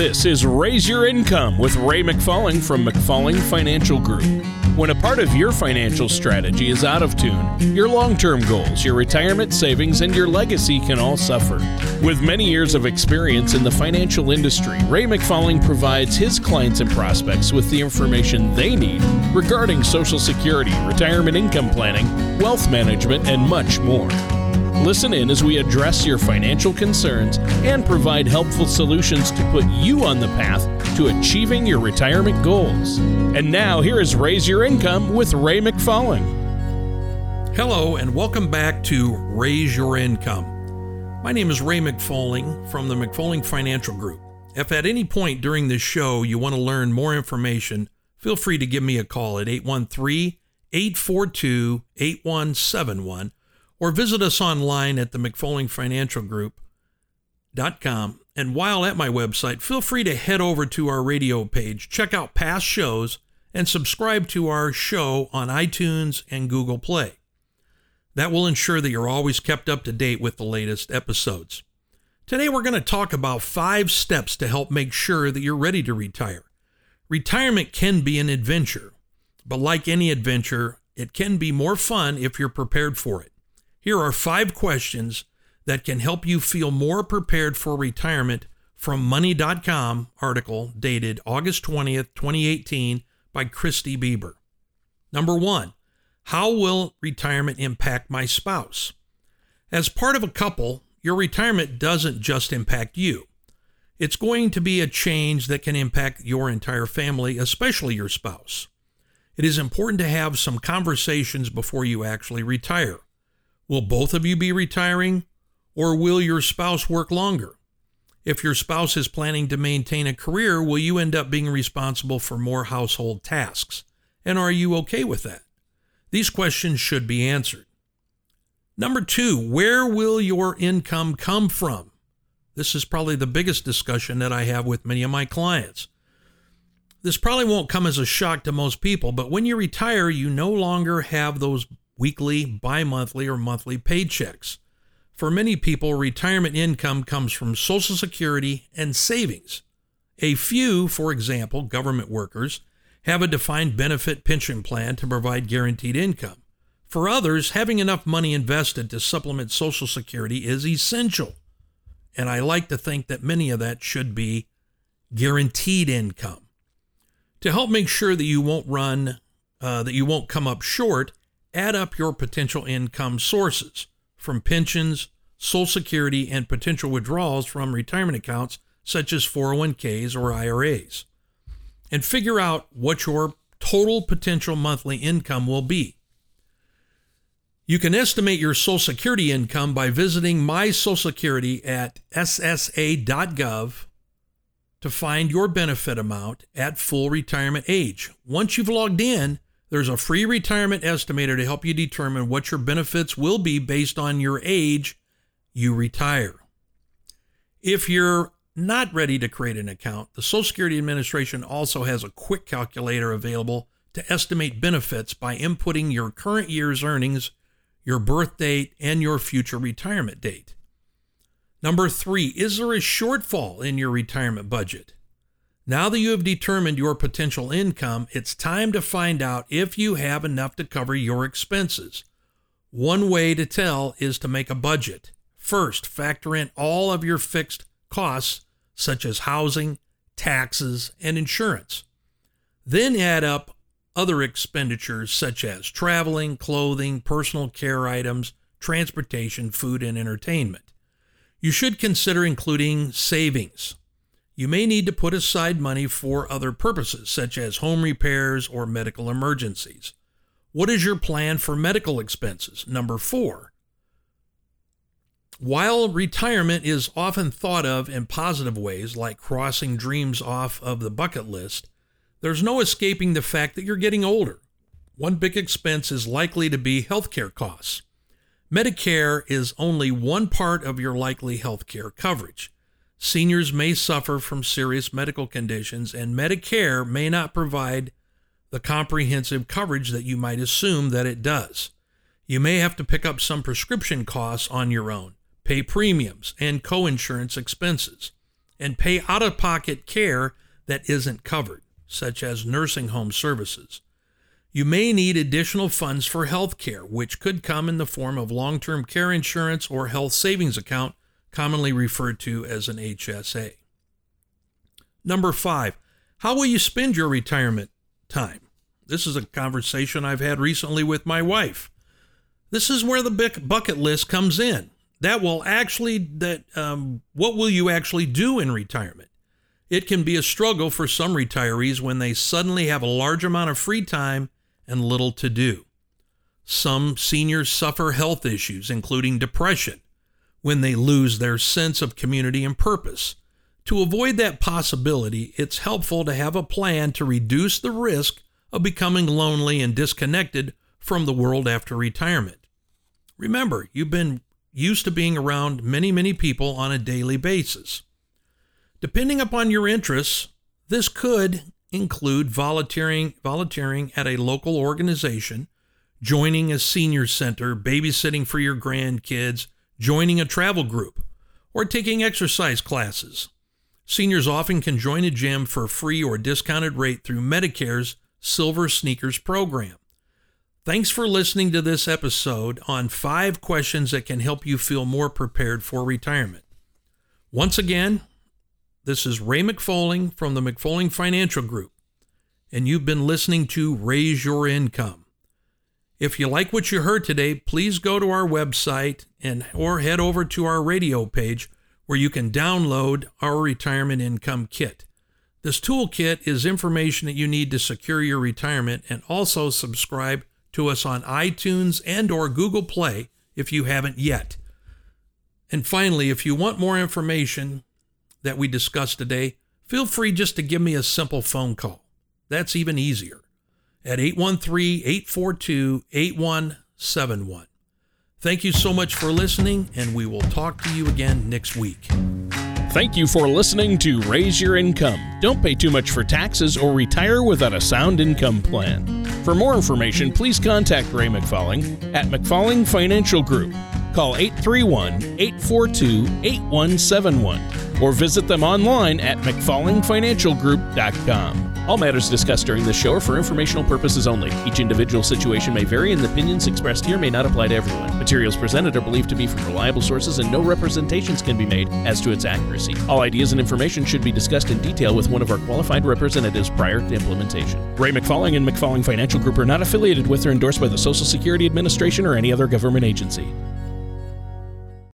This is Raise Your Income with Ray McFalling from McFalling Financial Group. When a part of your financial strategy is out of tune, your long term goals, your retirement savings, and your legacy can all suffer. With many years of experience in the financial industry, Ray McFalling provides his clients and prospects with the information they need regarding Social Security, retirement income planning, wealth management, and much more. Listen in as we address your financial concerns and provide helpful solutions to put you on the path to achieving your retirement goals. And now, here is Raise Your Income with Ray McFalling. Hello, and welcome back to Raise Your Income. My name is Ray McFalling from the McFalling Financial Group. If at any point during this show you want to learn more information, feel free to give me a call at 813 842 8171 or visit us online at the McFalling Financial. And while at my website, feel free to head over to our radio page, check out past shows, and subscribe to our show on iTunes and Google Play. That will ensure that you're always kept up to date with the latest episodes. Today, we're going to talk about five steps to help make sure that you're ready to retire. Retirement can be an adventure, but like any adventure, it can be more fun if you're prepared for it. Here are five questions that can help you feel more prepared for retirement from Money.com article dated August 20th, 2018 by Christy Bieber. Number one, how will retirement impact my spouse? As part of a couple, your retirement doesn't just impact you. It's going to be a change that can impact your entire family, especially your spouse. It is important to have some conversations before you actually retire. Will both of you be retiring, or will your spouse work longer? If your spouse is planning to maintain a career, will you end up being responsible for more household tasks? And are you okay with that? These questions should be answered. Number two, where will your income come from? This is probably the biggest discussion that I have with many of my clients. This probably won't come as a shock to most people, but when you retire, you no longer have those weekly, bi monthly, or monthly paychecks. For many people, retirement income comes from Social Security and savings. A few, for example, government workers, have a defined benefit pension plan to provide guaranteed income. For others, having enough money invested to supplement Social Security is essential. And I like to think that many of that should be guaranteed income. To help make sure that you won't run, uh, that you won't come up short, add up your potential income sources from pensions, Social Security, and potential withdrawals from retirement accounts such as 401ks or IRAs, and figure out what your total potential monthly income will be. You can estimate your Social Security income by visiting My Social Security at ssa.gov to find your benefit amount at full retirement age. Once you've logged in, there's a free retirement estimator to help you determine what your benefits will be based on your age you retire. If you're not ready to create an account, the Social Security Administration also has a quick calculator available to estimate benefits by inputting your current year's earnings, your birth date, and your future retirement date. Number three, is there a shortfall in your retirement budget? Now that you have determined your potential income, it's time to find out if you have enough to cover your expenses. One way to tell is to make a budget. First, factor in all of your fixed costs, such as housing, taxes, and insurance. Then add up other expenditures such as traveling, clothing, personal care items, transportation, food, and entertainment. You should consider including savings, you may need to put aside money for other purposes, such as home repairs or medical emergencies. What is your plan for medical expenses? Number four. While retirement is often thought of in positive ways, like crossing dreams off of the bucket list, there's no escaping the fact that you're getting older. One big expense is likely to be healthcare costs. Medicare is only one part of your likely healthcare coverage. Seniors may suffer from serious medical conditions, and Medicare may not provide the comprehensive coverage that you might assume that it does. You may have to pick up some prescription costs on your own, pay premiums, and coinsurance expenses. and pay out of pocket care that isn't covered, such as nursing home services. You may need additional funds for health care, which could come in the form of long term care insurance or health savings account, commonly referred to as an HSA. Number five, how will you spend your retirement time? This is a conversation I've had recently with my wife. This is where the bucket list comes in. That will actually that um, what will you actually do in retirement? It can be a struggle for some retirees when they suddenly have a large amount of free time and little to do. Some seniors suffer health issues, including depression, when they lose their sense of community and purpose. To avoid that possibility, it's helpful to have a plan to reduce the risk of becoming lonely and disconnected from the world after retirement. Remember, you've been used to being around many, many people on a daily basis. Depending upon your interests, this could include volunteering, volunteering at a local organization, joining a senior center, babysitting for your grandkids, joining a travel group, or taking exercise classes. Seniors often can join a gym for a free or discounted rate through Medicare's Silver Sneakers program. Thanks for listening to this episode on five questions that can help you feel more prepared for retirement. Once again, this is Ray McFalling from the McFalling Financial Group, and you've been listening to Raise Your Income. If you like what you heard today, please go to our website and or head over to our radio page where you can download our retirement income kit. This toolkit is information that you need to secure your retirement and also subscribe to us on iTunes and or Google Play if you haven't yet. And finally, if you want more information that we discussed today, feel free just to give me a simple phone call. That's even easier at 813 842 8171. Thank you so much for listening, and we will talk to you again next week. Thank you for listening to Raise Your Income. Don't pay too much for taxes or retire without a sound income plan. For more information, please contact Ray McFalling at McFalling Financial Group. Call 831 842 8171 or visit them online at McFallingFinancialGroup.com. All matters discussed during this show are for informational purposes only. Each individual situation may vary, and the opinions expressed here may not apply to everyone. Materials presented are believed to be from reliable sources, and no representations can be made as to its accuracy. All ideas and information should be discussed in detail with one of our qualified representatives prior to implementation. Ray McFalling and McFalling Financial Group are not affiliated with or endorsed by the Social Security Administration or any other government agency.